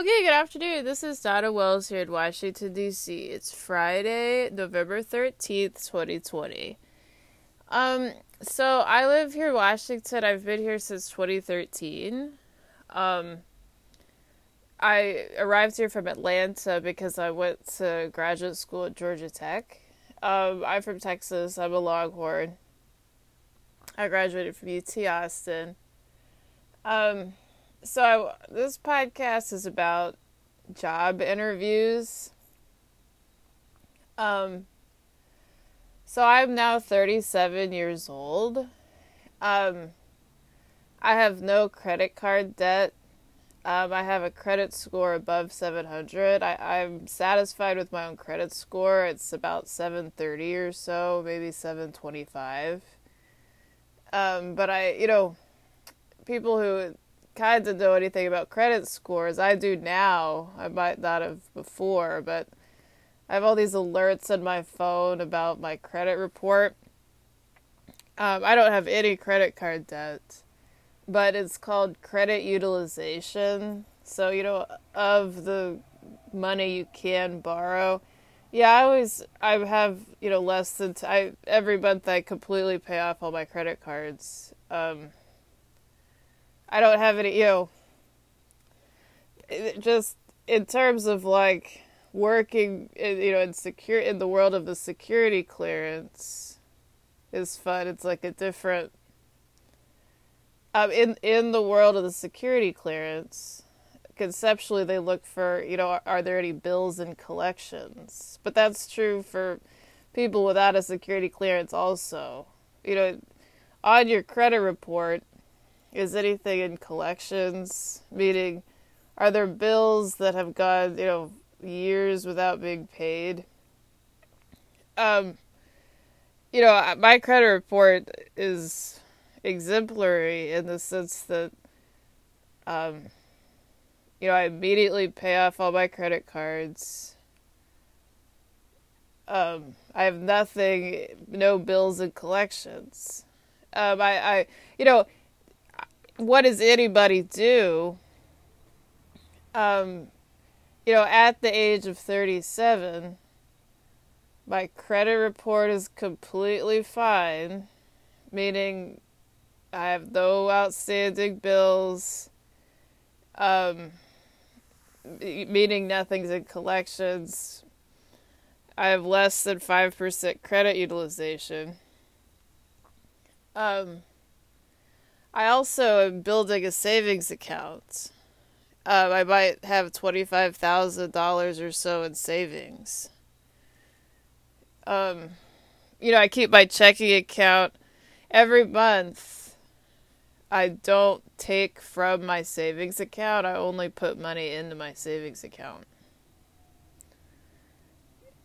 Okay, good afternoon. This is Donna Wells here in Washington, D.C. It's Friday, November 13th, 2020. Um, so I live here in Washington. I've been here since 2013. Um, I arrived here from Atlanta because I went to graduate school at Georgia Tech. Um, I'm from Texas. I'm a Longhorn. I graduated from UT Austin. Um, so this podcast is about job interviews. Um, so I'm now 37 years old. Um, I have no credit card debt. Um, I have a credit score above 700. I, I'm satisfied with my own credit score. It's about 730 or so, maybe 725. Um, but I, you know, people who kind of know anything about credit scores. I do now. I might not have before, but I have all these alerts on my phone about my credit report. Um, I don't have any credit card debt, but it's called credit utilization. So, you know, of the money you can borrow. Yeah, I always I have, you know, less than t- I every month I completely pay off all my credit cards. Um I don't have any, you know, just in terms of like working, in, you know, in secure in the world of the security clearance is fun. It's like a different. Um, in in the world of the security clearance, conceptually they look for you know are, are there any bills and collections, but that's true for people without a security clearance also. You know, on your credit report, is anything in collections? Meaning, are there bills that have gone, you know, years without being paid? Um, you know, my credit report is exemplary in the sense that, um, you know, I immediately pay off all my credit cards. Um, I have nothing, no bills and collections. Um, I, I, you know, what does anybody do? Um, you know, at the age of 37, my credit report is completely fine, meaning I have no outstanding bills, um, meaning nothing's in collections. I have less than 5% credit utilization. Um, I also am building a savings account. Um, I might have twenty-five thousand dollars or so in savings. Um, you know, I keep my checking account every month. I don't take from my savings account. I only put money into my savings account.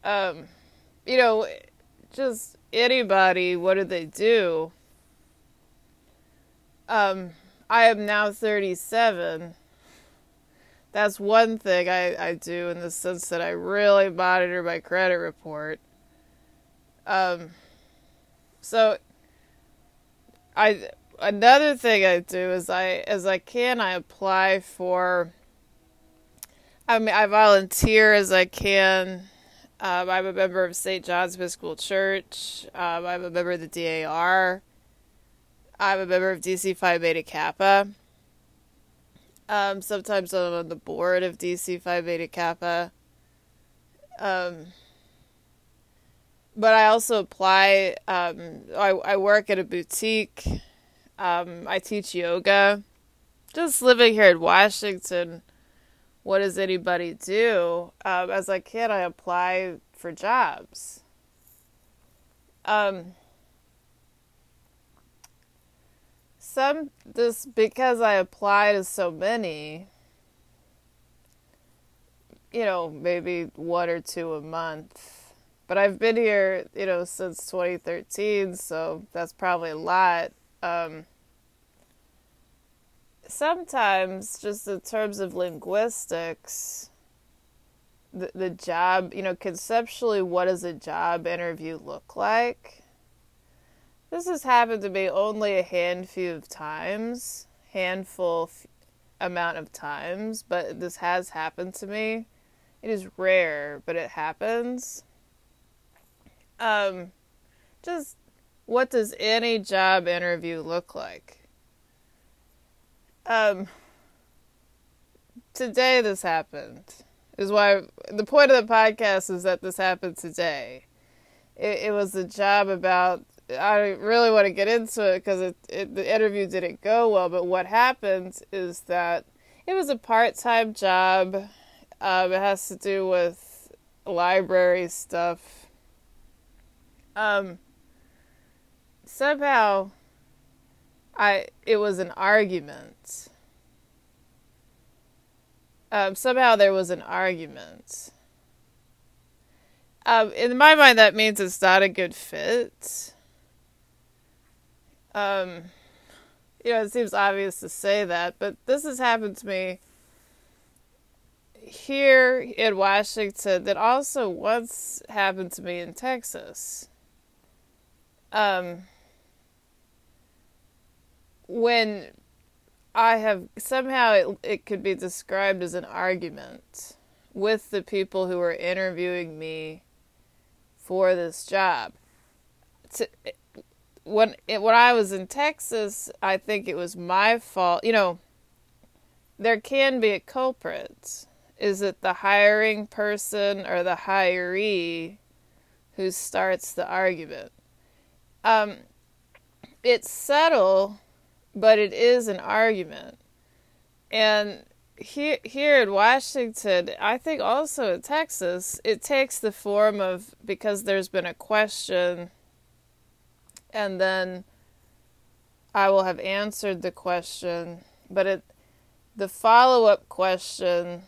Um, you know, just anybody, what do they do? Um, I am now 37. That's one thing I, I do in the sense that I really monitor my credit report. Um, so I another thing I do is I as I can I apply for. I mean I volunteer as I can. Um, I'm a member of St. John's Episcopal Church. Um, I'm a member of the DAR. I'm a member of DC Phi Beta Kappa. Um, sometimes I'm on the board of DC Phi Beta Kappa. Um, but I also apply. Um, I I work at a boutique. Um, I teach yoga. Just living here in Washington, what does anybody do? Um, as I can, I apply for jobs. Um, some just because I apply to so many, you know, maybe one or two a month. But I've been here, you know, since 2013, so that's probably a lot. Um, sometimes, just in terms of linguistics, the, the job, you know, conceptually, what does a job interview look like? This has happened to me only a handful of times, handful, amount of times, but this has happened to me. It is rare, but it happens. Um, just what does any job interview look like? Um, today this happened. Is why the point of the podcast is that this happened today. It, it was a job about. I really want to get into it because it, it, the interview didn't go well. But what happened is that it was a part time job. Um, it has to do with library stuff. Um, somehow, I it was an argument um, somehow there was an argument. Um, in my mind, that means it's not a good fit. Um, you know, it seems obvious to say that, but this has happened to me here in Washington that also once happened to me in Texas. Um, when I have somehow it, it could be described as an argument with the people who were interviewing me for this job. To, when it, when I was in Texas, I think it was my fault. You know, there can be a culprit. Is it the hiring person or the hiree who starts the argument? Um, it's subtle but it is an argument. And here, here in Washington, I think also in Texas, it takes the form of because there's been a question, and then I will have answered the question, but it the follow up question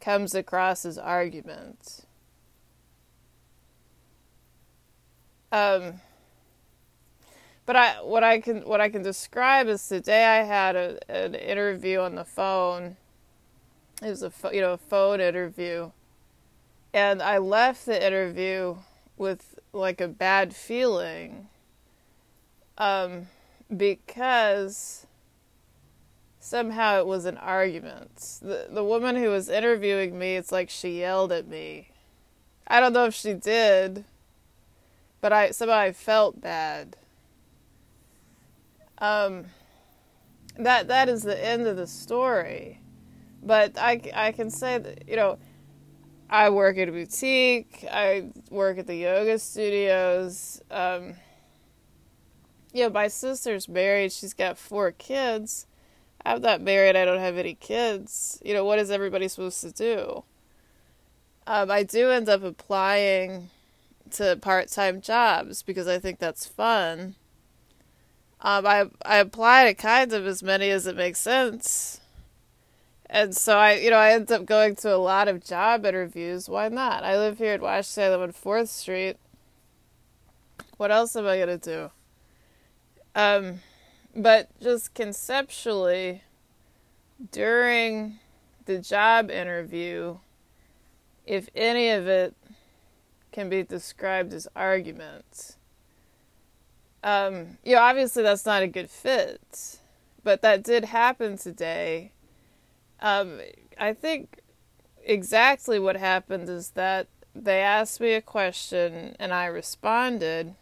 comes across as argument. Um, but I what I can what I can describe is today I had a, an interview on the phone. It was a you know a phone interview, and I left the interview with like a bad feeling. Um, because somehow it was an argument. The the woman who was interviewing me, it's like she yelled at me. I don't know if she did, but I somehow I felt bad. Um, that that is the end of the story. But I, I can say that, you know, I work at a boutique, I work at the yoga studios. Um, know, my sister's married, she's got four kids. I'm not married, I don't have any kids. You know, what is everybody supposed to do? Um, I do end up applying to part time jobs because I think that's fun. Um, I I apply to kind of as many as it makes sense, and so I you know I end up going to a lot of job interviews. Why not? I live here in Washington. I live on Fourth Street. What else am I gonna do? Um, but just conceptually, during the job interview, if any of it can be described as arguments um, you know, obviously that's not a good fit, but that did happen today. Um, I think exactly what happened is that they asked me a question and I responded,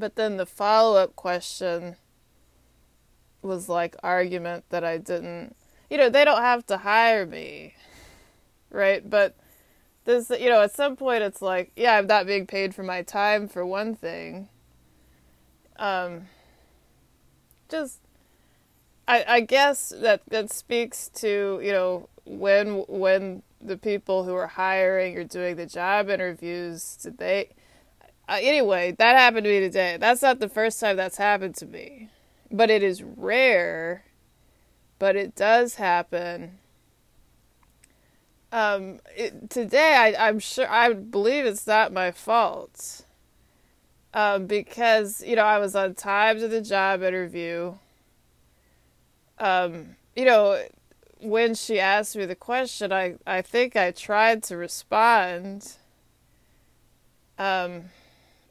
but then the follow up question was like argument that I didn't, you know, they don't have to hire me, right? But this, you know, at some point it's like, yeah, I'm not being paid for my time for one thing um, just I, I guess that that speaks to you know when when the people who are hiring or doing the job interviews did they uh, anyway that happened to me today that's not the first time that's happened to me but it is rare but it does happen um it, today I, i'm sure i believe it's not my fault um, because you know I was on time to the job interview. Um, you know, when she asked me the question, I I think I tried to respond. Um,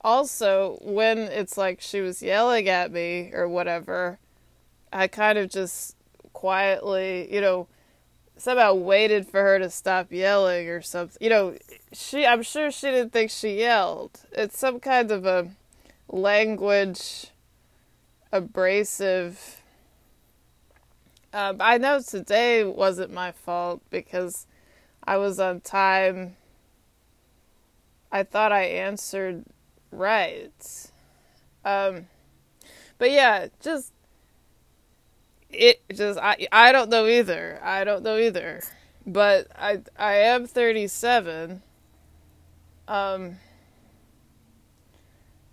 also, when it's like she was yelling at me or whatever, I kind of just quietly, you know, somehow waited for her to stop yelling or something. You know, she I'm sure she didn't think she yelled. It's some kind of a language abrasive um, I know today wasn't my fault because I was on time. I thought I answered right. Um, but yeah, just it just I I don't know either. I don't know either. But I I am 37. Um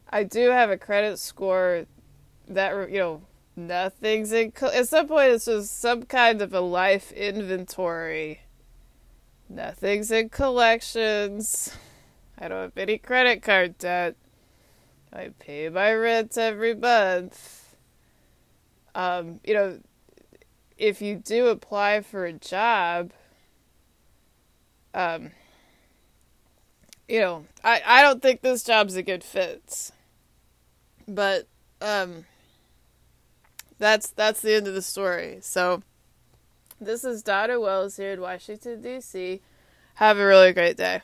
I do have a credit score that you know nothing's in at some point it's just some kind of a life inventory. Nothing's in collections. I don't have any credit card debt. I pay my rent every month. Um, you know, if you do apply for a job, um, you know, I, I don't think this job's a good fit. But um that's that's the end of the story. So this is Donna Wells here in Washington D.C. Have a really great day.